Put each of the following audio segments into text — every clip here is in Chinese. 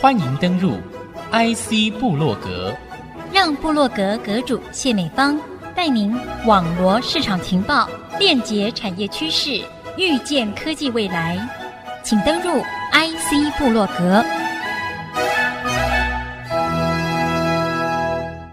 欢迎登入 IC 部落格，让部落格阁主谢美芳带您网罗市场情报，链接产业趋势，预见科技未来。请登入 IC 部落格。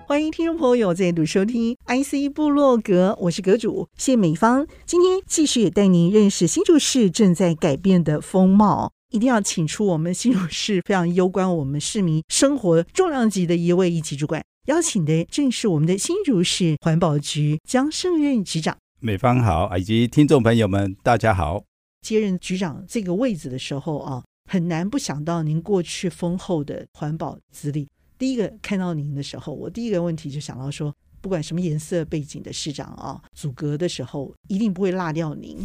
欢迎听众朋友再度收听 IC 部落格，我是阁主谢美芳。今天继续也带您认识新竹市正在改变的风貌。一定要请出我们新竹市非常攸关我们市民生活重量级的一位一级主管，邀请的正是我们的新竹市环保局江胜任局长。美方好，以及听众朋友们，大家好。接任局长这个位置的时候啊，很难不想到您过去丰厚的环保资历。第一个看到您的时候，我第一个问题就想到说，不管什么颜色背景的市长啊，组阁的时候一定不会落掉您。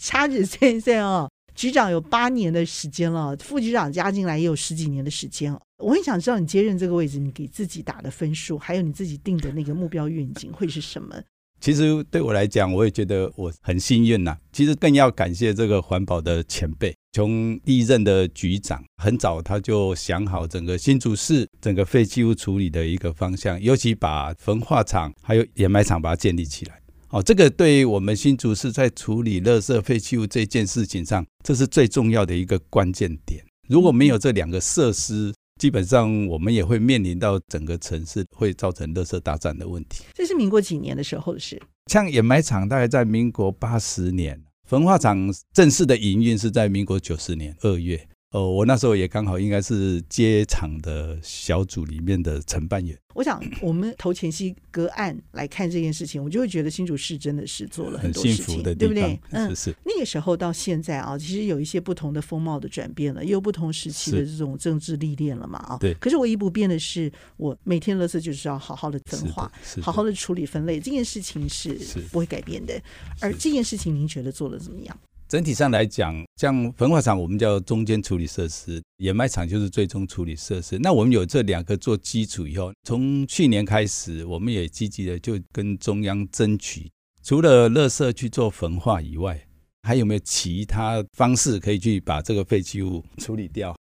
掐指算一算啊。局长有八年的时间了，副局长加进来也有十几年的时间。我很想知道你接任这个位置，你给自己打的分数，还有你自己定的那个目标愿景会是什么？其实对我来讲，我也觉得我很幸运呐。其实更要感谢这个环保的前辈，从第一任的局长很早他就想好整个新竹市整个废弃物处理的一个方向，尤其把焚化厂还有掩埋场把它建立起来。哦，这个对于我们新竹市在处理垃圾废弃物这件事情上，这是最重要的一个关键点。如果没有这两个设施，基本上我们也会面临到整个城市会造成垃圾大战的问题。这是民国几年的时候的事？像掩埋场大概在民国八十年，焚化厂正式的营运是在民国九十年二月。哦，我那时候也刚好应该是接场的小组里面的承办员。我想，我们投前夕隔案来看这件事情，我就会觉得新竹市真的是做了很多事情，对不对？嗯，是是。那个时候到现在啊，其实有一些不同的风貌的转变了，也有不同时期的这种政治历练了嘛啊。对。可是唯一不变的是，我每天乐色就是要好好的分化，好好的处理分类，这件事情是不会改变的。而这件事情，您觉得做的怎么样？整体上来讲，像焚化厂我们叫中间处理设施，掩埋场就是最终处理设施。那我们有这两个做基础以后，从去年开始，我们也积极的就跟中央争取，除了垃圾去做焚化以外，还有没有其他方式可以去把这个废弃物处理掉？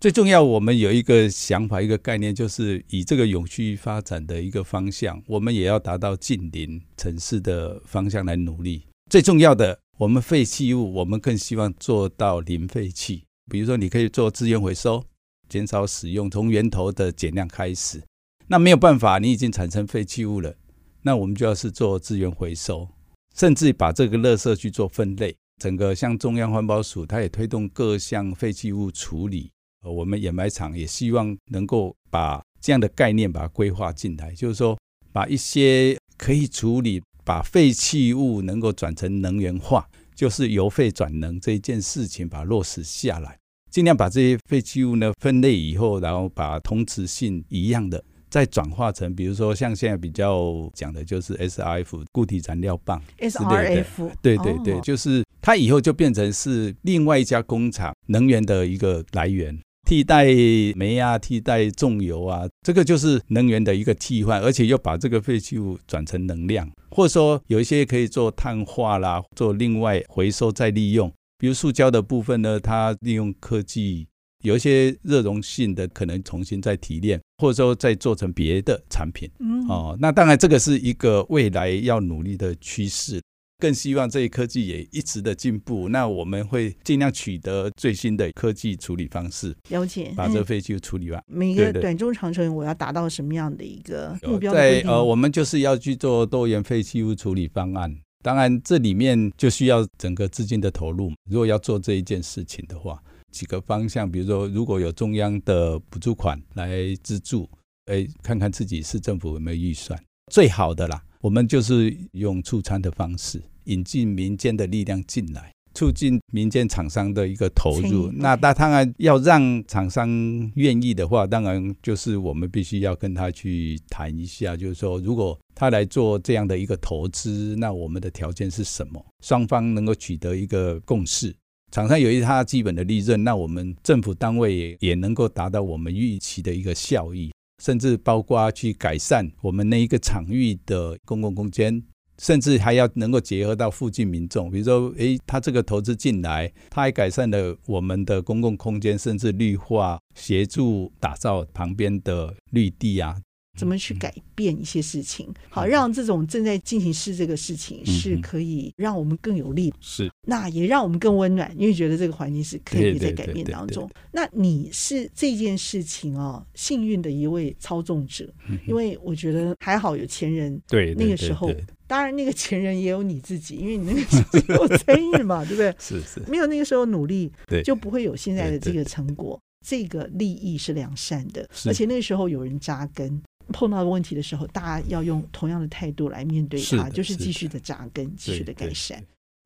最重要，我们有一个想法，一个概念，就是以这个永续发展的一个方向，我们也要达到近邻城市的方向来努力。最重要的。我们废弃物，我们更希望做到零废弃。比如说，你可以做资源回收，减少使用，从源头的减量开始。那没有办法，你已经产生废弃物了，那我们就要是做资源回收，甚至把这个垃圾去做分类。整个像中央环保署，它也推动各项废弃物处理。我们掩埋场也希望能够把这样的概念把它规划进来，就是说，把一些可以处理。把废弃物能够转成能源化，就是由废转能这一件事情，把它落实下来，尽量把这些废弃物呢分类以后，然后把同质性一样的再转化成，比如说像现在比较讲的就是 SRF 固体燃料棒，SRF，对对对，就是它以后就变成是另外一家工厂能源的一个来源。替代煤啊，替代重油啊，这个就是能源的一个替换，而且又把这个废弃物转成能量，或者说有一些可以做碳化啦，做另外回收再利用。比如塑胶的部分呢，它利用科技，有一些热溶性的可能重新再提炼，或者说再做成别的产品。嗯哦，那当然这个是一个未来要努力的趋势。更希望这一科技也一直的进步，那我们会尽量取得最新的科技处理方式，了解把这个废弃物处理完。每个短中长程，我要达到什么样的一个目标？在呃，我们就是要去做多元废弃物处理方案。当然，这里面就需要整个资金的投入。如果要做这一件事情的话，几个方向，比如说，如果有中央的补助款来资助，哎，看看自己市政府有没有预算，最好的啦。我们就是用促餐的方式，引进民间的力量进来，促进民间厂商的一个投入。那那当然要让厂商愿意的话，当然就是我们必须要跟他去谈一下，就是说，如果他来做这样的一个投资，那我们的条件是什么？双方能够取得一个共识，厂商有一他基本的利润，那我们政府单位也也能够达到我们预期的一个效益。甚至包括去改善我们那一个场域的公共空间，甚至还要能够结合到附近民众，比如说，诶，他这个投资进来，他还改善了我们的公共空间，甚至绿化，协助打造旁边的绿地啊。怎么去改变一些事情，好让这种正在进行式这个事情是可以让我们更有力，是。那也让我们更温暖，因为觉得这个环境是可以在改变当中。那你是这件事情哦，幸运的一位操纵者，因为我觉得还好有前人，对那个时候，当然那个前人也有你自己，因为你那个时候有参与嘛，对不对？是是，没有那个时候努力，对。就不会有现在的这个成果。这个利益是良善的，而且那个时候有人扎根。碰到问题的时候，大家要用同样的态度来面对它，是就是继续的扎根，继续的改善。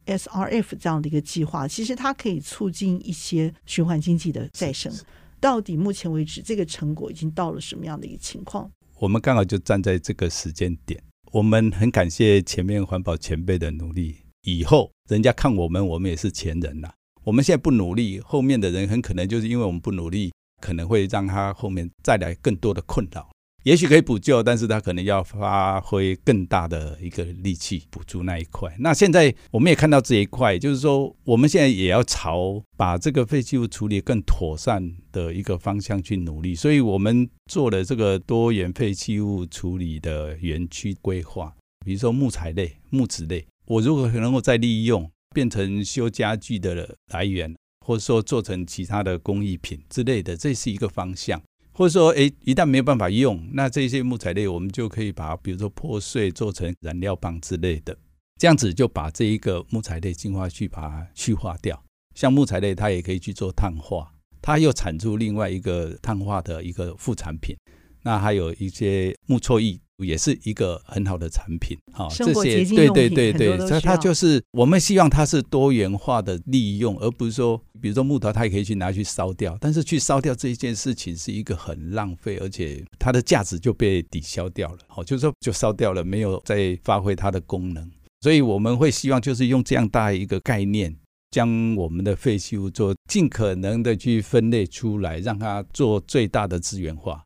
SRF 这样的一个计划，其实它可以促进一些循环经济的再生。到底目前为止，这个成果已经到了什么样的一个情况？我们刚好就站在这个时间点，我们很感谢前面环保前辈的努力。以后人家看我们，我们也是前人呐。我们现在不努力，后面的人很可能就是因为我们不努力，可能会让他后面再来更多的困扰。也许可以补救，但是他可能要发挥更大的一个力气补助那一块。那现在我们也看到这一块，就是说我们现在也要朝把这个废弃物处理更妥善的一个方向去努力。所以我们做了这个多元废弃物处理的园区规划，比如说木材类、木质类，我如果能够再利用，变成修家具的来源，或者说做成其他的工艺品之类的，这是一个方向。或者说，哎，一旦没有办法用，那这些木材类，我们就可以把，比如说破碎做成燃料棒之类的，这样子就把这一个木材类净化去把它去化掉。像木材类，它也可以去做碳化，它又产出另外一个碳化的一个副产品。那还有一些木错液。也是一个很好的产品，哈，这些对对对对，所以它就是我们希望它是多元化的利用，而不是说，比如说木头它也可以去拿去烧掉，但是去烧掉这一件事情是一个很浪费，而且它的价值就被抵消掉了，好，就是说就烧掉了，没有再发挥它的功能，所以我们会希望就是用这样大一个概念，将我们的废弃物做尽可能的去分类出来，让它做最大的资源化。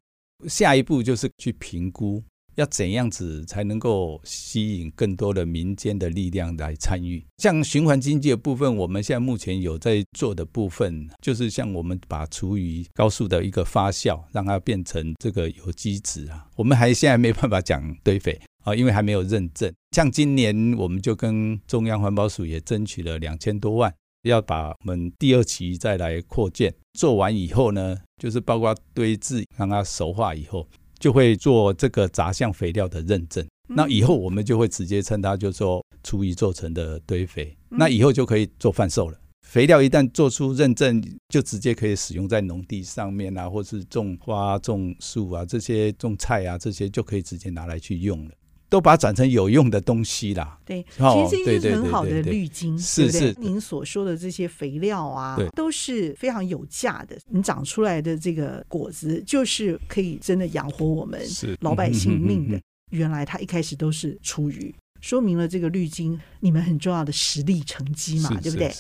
下一步就是去评估。要怎样子才能够吸引更多的民间的力量来参与？像循环经济的部分，我们现在目前有在做的部分，就是像我们把厨余高速的一个发酵，让它变成这个有机质啊。我们还现在没办法讲堆肥啊，因为还没有认证。像今年我们就跟中央环保署也争取了两千多万，要把我们第二期再来扩建。做完以后呢，就是包括堆置，让它熟化以后。就会做这个杂项肥料的认证，那以后我们就会直接称它，就是说厨余做成的堆肥，那以后就可以做贩售了。肥料一旦做出认证，就直接可以使用在农地上面啊，或是种花、种树啊，这些种菜啊，这些就可以直接拿来去用了。都把它转成有用的东西啦。对，其实这是很好的滤晶，是是。您所说的这些肥料啊，都是非常有价的。你长出来的这个果子，就是可以真的养活我们老百姓命的。原来它一开始都是出于，说明了这个滤金你们很重要的实力成绩嘛，对不对？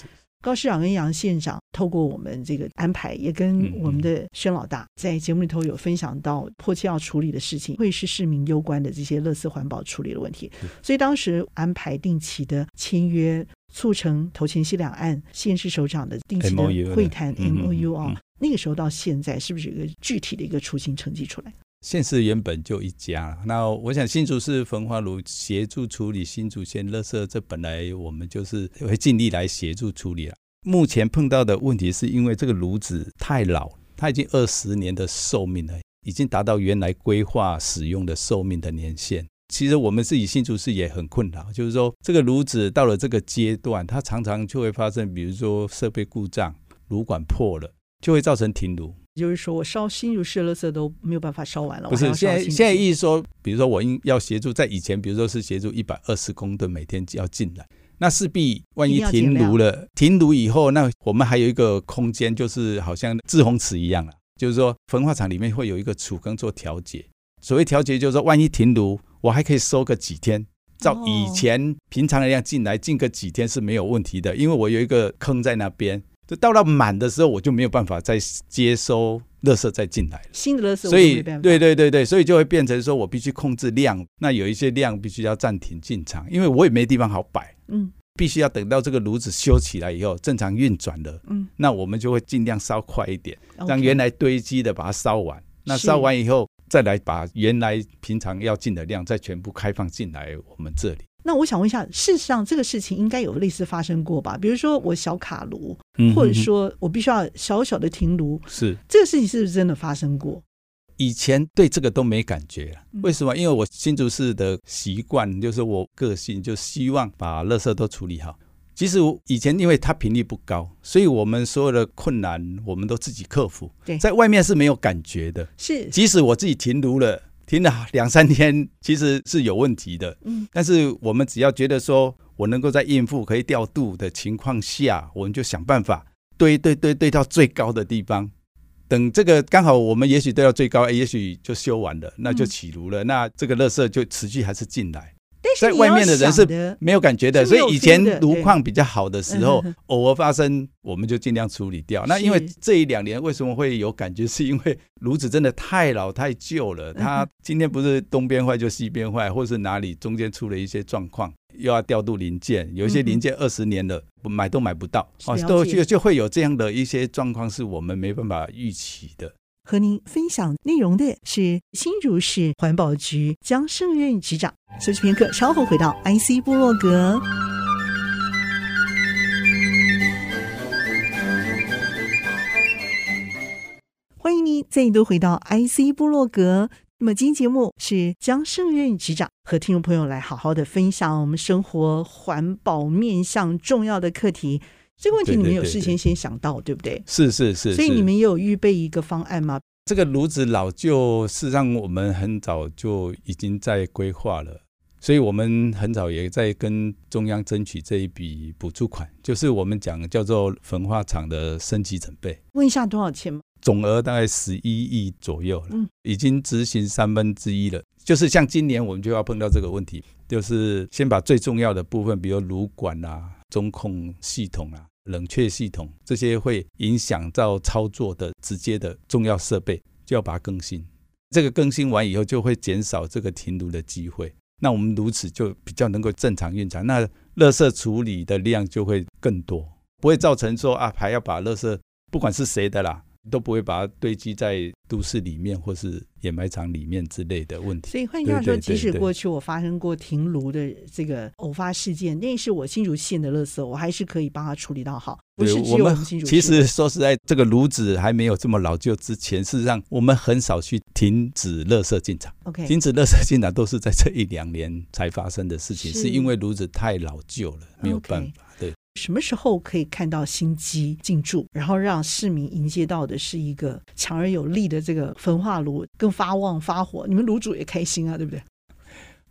高市长跟杨县长透过我们这个安排，也跟我们的宣老大在节目里头有分享到迫切要处理的事情，会是市民攸关的这些垃圾环保处理的问题。所以当时安排定期的签约，促成头前溪两岸县市首长的定期的会谈 MOU 啊。那个时候到现在，是不是有一个具体的一个雏形成绩出来？县市原本就一家，那我想新竹市焚化炉协助处理新竹县垃圾，这本来我们就是会尽力来协助处理了。目前碰到的问题是因为这个炉子太老，它已经二十年的寿命了，已经达到原来规划使用的寿命的年限。其实我们自己新竹市也很困扰，就是说这个炉子到了这个阶段，它常常就会发生，比如说设备故障、炉管破了，就会造成停炉。就是说我烧新竹市的垃圾都没有办法烧完了。不是，现在现在意思说，比如说我应要协助，在以前，比如说是协助一百二十公吨每天要进来，那势必万一停炉了，停炉以后，那我们还有一个空间，就是好像滞洪池一样了，就是说焚化厂里面会有一个储坑做调节。所谓调节，就是说万一停炉，我还可以收个几天。照以前平常的量进来进个几天是没有问题的，因为我有一个坑在那边。就到了满的时候，我就没有办法再接收垃圾再进来了。新的垃圾，所以对对对对，所以就会变成说我必须控制量，那有一些量必须要暂停进场，因为我也没地方好摆。嗯，必须要等到这个炉子修起来以后，正常运转了。嗯，那我们就会尽量烧快一点，让原来堆积的把它烧完。那烧完以后，再来把原来平常要进的量再全部开放进来我们这里。那我想问一下，事实上这个事情应该有类似发生过吧？比如说我小卡炉，或者说我必须要小小的停炉，是这个事情是不是真的发生过？以前对这个都没感觉，为什么？因为我新竹市的习惯就是我个性就希望把垃圾都处理好。其实以前因为它频率不高，所以我们所有的困难我们都自己克服。在外面是没有感觉的，是即使我自己停炉了。停了两三天，其实是有问题的。嗯，但是我们只要觉得说我能够在应付可以调度的情况下，我们就想办法堆堆堆堆到最高的地方。等这个刚好我们也许堆到最高，也许就修完了，那就起炉了。那这个垃圾就持续还是进来。在外面的人是没有感觉的，所以以前炉况比较好的时候，偶尔发生，我们就尽量处理掉。那因为这一两年为什么会有感觉？是因为炉子真的太老太旧了，它今天不是东边坏就西边坏，或是哪里中间出了一些状况，又要调度零件，有一些零件二十年了，买都买不到，哦，都就就会有这样的一些状况，是我们没办法预期的。和您分享内容的是新竹市环保局江胜任局长。休息片刻，稍后回到 IC 部落格。欢迎您再度回到 IC 部落格。那么，今天节目是江胜任局长和听众朋友来好好的分享我们生活环保面向重要的课题。这个问题你们有事先先想到，对，不对？是是是，所以你们也有预备一个方案吗？这个炉子老旧，事实上我们很早就已经在规划了，所以我们很早也在跟中央争取这一笔补助款，就是我们讲叫做焚化厂的升级准备。问一下多少钱吗？总额大概十一亿左右了，嗯，已经执行三分之一了。就是像今年我们就要碰到这个问题，就是先把最重要的部分，比如炉管啊。中控系统啊，冷却系统这些会影响到操作的直接的重要设备，就要把它更新。这个更新完以后，就会减少这个停炉的机会。那我们如此就比较能够正常运转，那垃圾处理的量就会更多，不会造成说啊还要把垃圾，不管是谁的啦。都不会把它堆积在都市里面或是掩埋场里面之类的问题。所以换句话说，即使过去我发生过停炉的这个偶发事件，那是我新竹县的垃圾，我还是可以帮他处理到好。不是只有我们新竹县。其实说实在，这个炉子还没有这么老旧之前，事实上我们很少去停止垃圾进场。OK，停止垃圾进场都是在这一两年才发生的事情，是，是因为炉子太老旧了，没有办法。对。什么时候可以看到新机进驻，然后让市民迎接到的是一个强而有力的这个焚化炉更发旺发火？你们炉主也开心啊，对不对？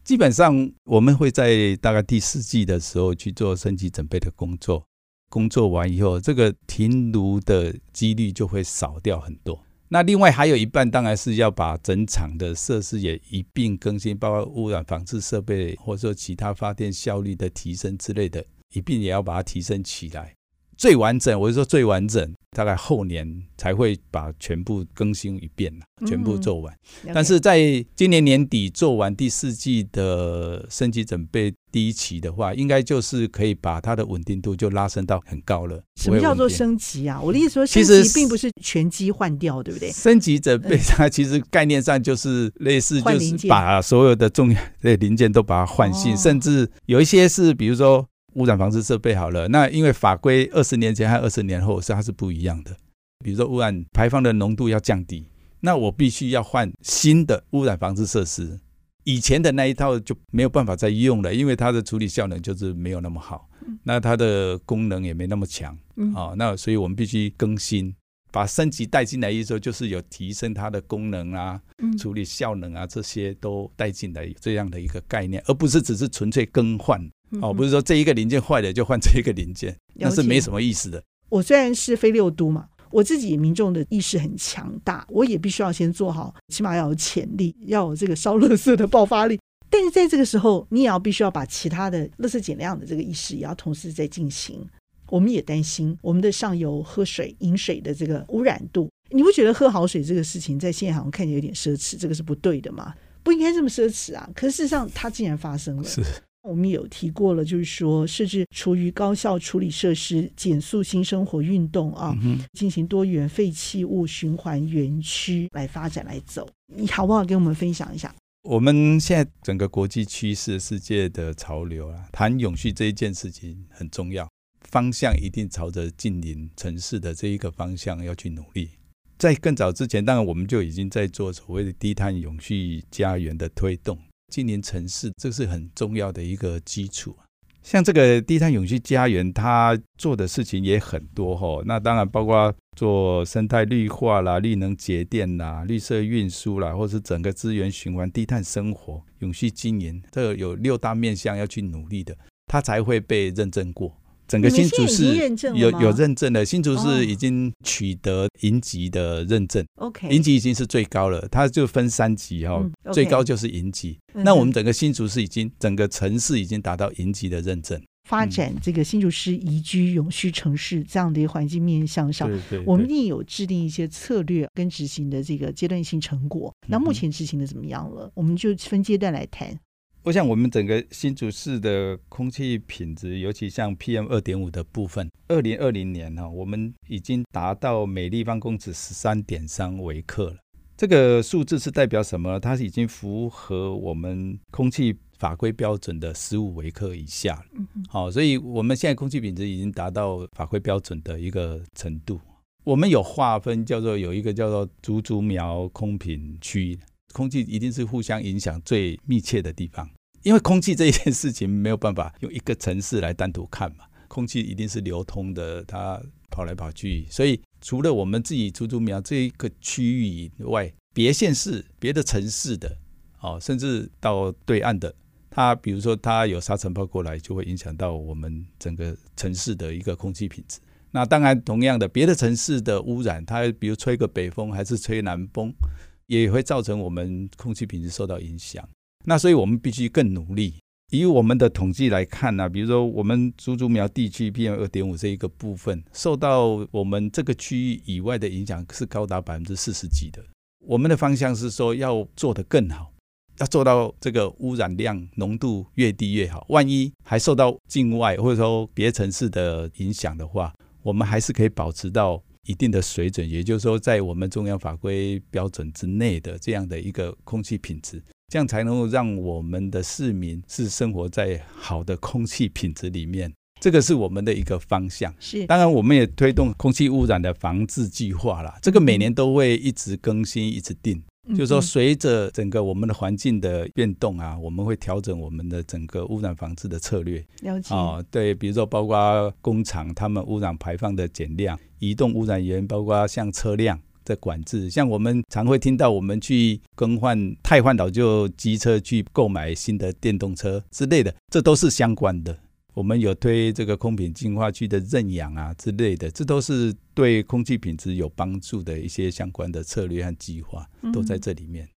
基本上我们会在大概第四季的时候去做升级准备的工作，工作完以后，这个停炉的几率就会少掉很多。那另外还有一半，当然是要把整场的设施也一并更新，包括污染防治设备，或者说其他发电效率的提升之类的。一并也要把它提升起来，最完整，我是说最完整，大概后年才会把全部更新一遍，全部做完。嗯、但是在今年年底做完第四季的升级准备第一期的话，应该就是可以把它的稳定度就拉升到很高了。什么叫做升级啊？我的意思说，升级并不是全机换掉，对不对？升级准备它其实概念上就是类似，就是把所有的重要的零件都把它换新，甚至有一些是比如说。污染防治设备好了，那因为法规二十年前和二十年后是它是不一样的。比如说污染排放的浓度要降低，那我必须要换新的污染防治设施。以前的那一套就没有办法再用了，因为它的处理效能就是没有那么好，那它的功能也没那么强啊。那所以我们必须更新，把升级带进来的时候，就是有提升它的功能啊、处理效能啊这些都带进来这样的一个概念，而不是只是纯粹更换。哦，不是说这一个零件坏了就换这一个零件，那是没什么意思的。我虽然是非六都嘛，我自己民众的意识很强大，我也必须要先做好，起码要有潜力，要有这个烧垃圾的爆发力。但是在这个时候，你也要必须要把其他的垃圾减量的这个意识也要同时在进行。我们也担心我们的上游喝水、饮水的这个污染度。你不觉得喝好水这个事情在现在好像看起来有点奢侈？这个是不对的吗？不应该这么奢侈啊！可是事实上，它竟然发生了。是。我们有提过了，就是说设置厨余高效处理设施，减速新生活运动啊，嗯、进行多元废弃物循环园区来发展来走，你好不好跟我们分享一下？我们现在整个国际趋势、世界的潮流啊，谈永续这一件事情很重要，方向一定朝着近邻城市的这一个方向要去努力。在更早之前，当然我们就已经在做所谓的低碳永续家园的推动。经营城市，这是很重要的一个基础。像这个低碳永续家园，它做的事情也很多哈。那当然包括做生态绿化啦、绿能节电啦、绿色运输啦，或是整个资源循环、低碳生活、永续经营，这有六大面向要去努力的，它才会被认证过。整个新竹市有有认证的，新竹市已经取得银级的认证。OK，银级已经是最高了，它就分三级哈，最高就是银级。那我们整个新竹市已经整个城市已经达到银级的认证。发展这个新竹市宜居永续城市这样的一个环境面向上，我们一定有制定一些策略跟执行的这个阶段性成果。那目前执行的怎么样了？我们就分阶段来谈。我想，我们整个新竹市的空气品质，尤其像 PM 二点五的部分，二零二零年呢，我们已经达到每立方公尺十三点三微克了。这个数字是代表什么？它是已经符合我们空气法规标准的十五微克以下了。好，所以我们现在空气品质已经达到法规标准的一个程度。我们有划分，叫做有一个叫做竹竹苗空品区。空气一定是互相影响最密切的地方，因为空气这一件事情没有办法用一个城市来单独看嘛，空气一定是流通的，它跑来跑去，所以除了我们自己竹竹苗这一个区域以外，别县市、别的城市的，哦，甚至到对岸的，它比如说它有沙尘暴过来，就会影响到我们整个城市的一个空气品质。那当然，同样的，别的城市的污染，它比如吹个北风还是吹南风。也会造成我们空气品质受到影响。那所以我们必须更努力。以我们的统计来看呢、比如说我们竹竹苗地区 PM 二点五这一个部分，受到我们这个区域以外的影响是高达百分之四十几的。我们的方向是说要做得更好，要做到这个污染量浓度越低越好。万一还受到境外或者说别城市的影响的话，我们还是可以保持到。一定的水准，也就是说，在我们中央法规标准之内的这样的一个空气品质，这样才能够让我们的市民是生活在好的空气品质里面。这个是我们的一个方向。是，当然我们也推动空气污染的防治计划啦，这个每年都会一直更新，一直定。就是说，随着整个我们的环境的变动啊，我们会调整我们的整个污染防治的策略。了解。哦，对，比如说包括工厂他们污染排放的减量，移动污染源，包括像车辆的管制，像我们常会听到我们去更换、太换老旧机车，去购买新的电动车之类的，这都是相关的。我们有推这个空品净化区的认养啊之类的，这都是对空气品质有帮助的一些相关的策略和计划，都在这里面。嗯、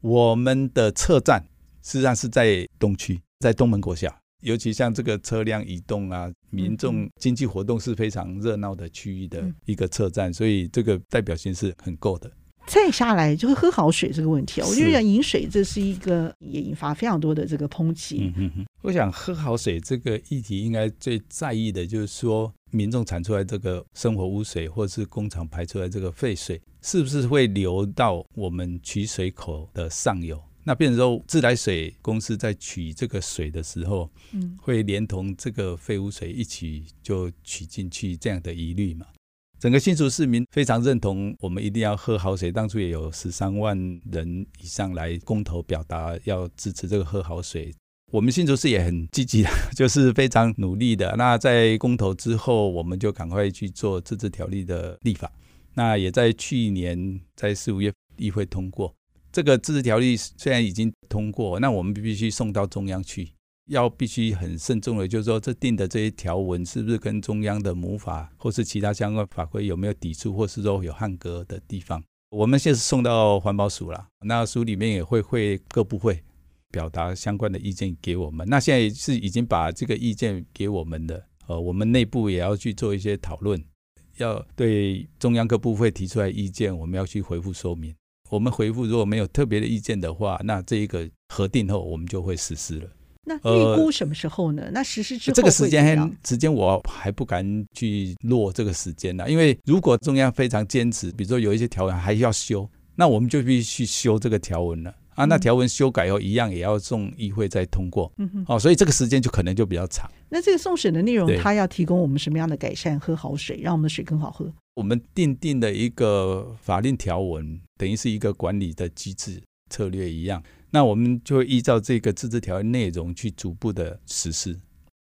我们的测站实际上是在东区，在东门国小，尤其像这个车辆移动啊，民众经济活动是非常热闹的区域的一个测站，所以这个代表性是很够的。再下来就是喝好水这个问题啊，我觉得饮水这是一个也引发非常多的这个抨击。嗯嗯，我想喝好水这个议题应该最在意的就是说，民众产出来这个生活污水，或是工厂排出来这个废水，是不是会流到我们取水口的上游？那变成说自来水公司在取这个水的时候，嗯，会连同这个废污水一起就取进去这样的疑虑嘛？整个新竹市民非常认同，我们一定要喝好水。当初也有十三万人以上来公投表达要支持这个喝好水。我们新竹市也很积极，就是非常努力的。那在公投之后，我们就赶快去做自治条例的立法。那也在去年在四五月议会通过这个自治条例，虽然已经通过，那我们必须送到中央去。要必须很慎重的，就是说，这定的这些条文是不是跟中央的母法或是其他相关法规有没有抵触，或是说有汉格的地方？我们现在是送到环保署了，那署里面也会会各部会表达相关的意见给我们。那现在是已经把这个意见给我们的呃，我们内部也要去做一些讨论，要对中央各部会提出来意见，我们要去回复说明。我们回复如果没有特别的意见的话，那这一个核定后，我们就会实施了。那预估什么时候呢？呃、那实施之后，这个时间时间我还不敢去落这个时间呢，因为如果中央非常坚持，比如说有一些条文还要修，那我们就必须去修这个条文了啊。那条文修改后，一样也要送议会再通过。嗯哼。哦，所以这个时间就可能就比较长。那这个送审的内容，它要提供我们什么样的改善？喝好水，让我们的水更好喝。我们定定的一个法令条文，等于是一个管理的机制策略一样。那我们就会依照这个自治条例内容去逐步的实施。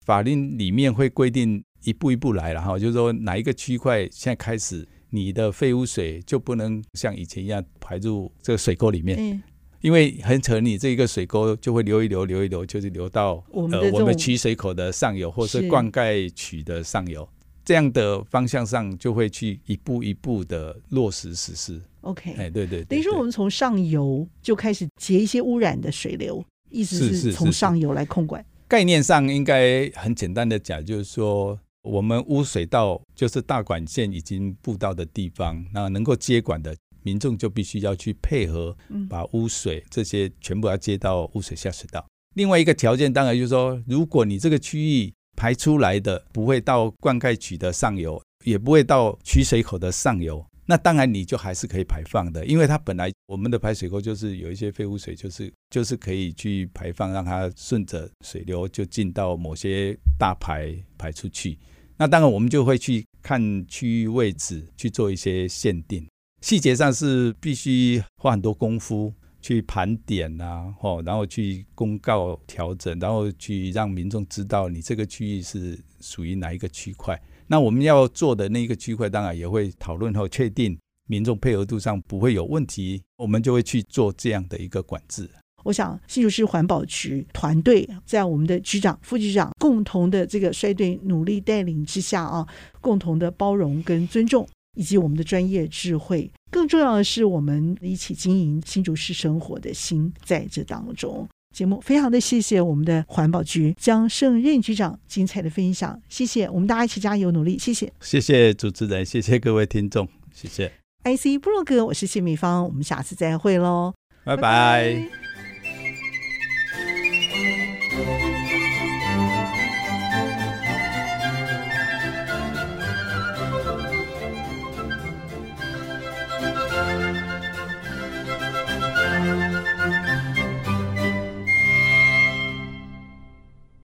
法令里面会规定一步一步来了哈，就是说哪一个区块现在开始，你的废污水就不能像以前一样排入这个水沟里面，嗯、因为很可能你这个水沟就会流一流，流一流，就是流到我们呃我们取水口的上游，或是灌溉渠的上游。这样的方向上就会去一步一步的落实实施。OK，哎，对对，对，等于说我们从上游就开始截一些污染的水流，意思是从上游来控管。概念上应该很简单的讲，就是说我们污水道就是大管线已经布到的地方，那能够接管的民众就必须要去配合，把污水这些全部要接到污水下水道。另外一个条件当然就是说，如果你这个区域排出来的不会到灌溉渠的上游，也不会到取水口的上游，那当然你就还是可以排放的，因为它本来我们的排水沟就是有一些废污水，就是就是可以去排放，让它顺着水流就进到某些大排排出去。那当然我们就会去看区域位置去做一些限定，细节上是必须花很多功夫。去盘点啊，吼，然后去公告调整，然后去让民众知道你这个区域是属于哪一个区块。那我们要做的那个区块，当然也会讨论后确定民众配合度上不会有问题，我们就会去做这样的一个管制。我想新竹市环保局团队在我们的局长、副局长共同的这个率队努力带领之下啊，共同的包容跟尊重。以及我们的专业智慧，更重要的是我们一起经营新竹市生活的心在这当中。节目非常的谢谢我们的环保局江胜任局长精彩的分享，谢谢我们大家一起加油努力，谢谢，谢谢主持人，谢谢各位听众，谢谢。IC 部落格，我是谢美芳，我们下次再会喽，拜拜。拜拜。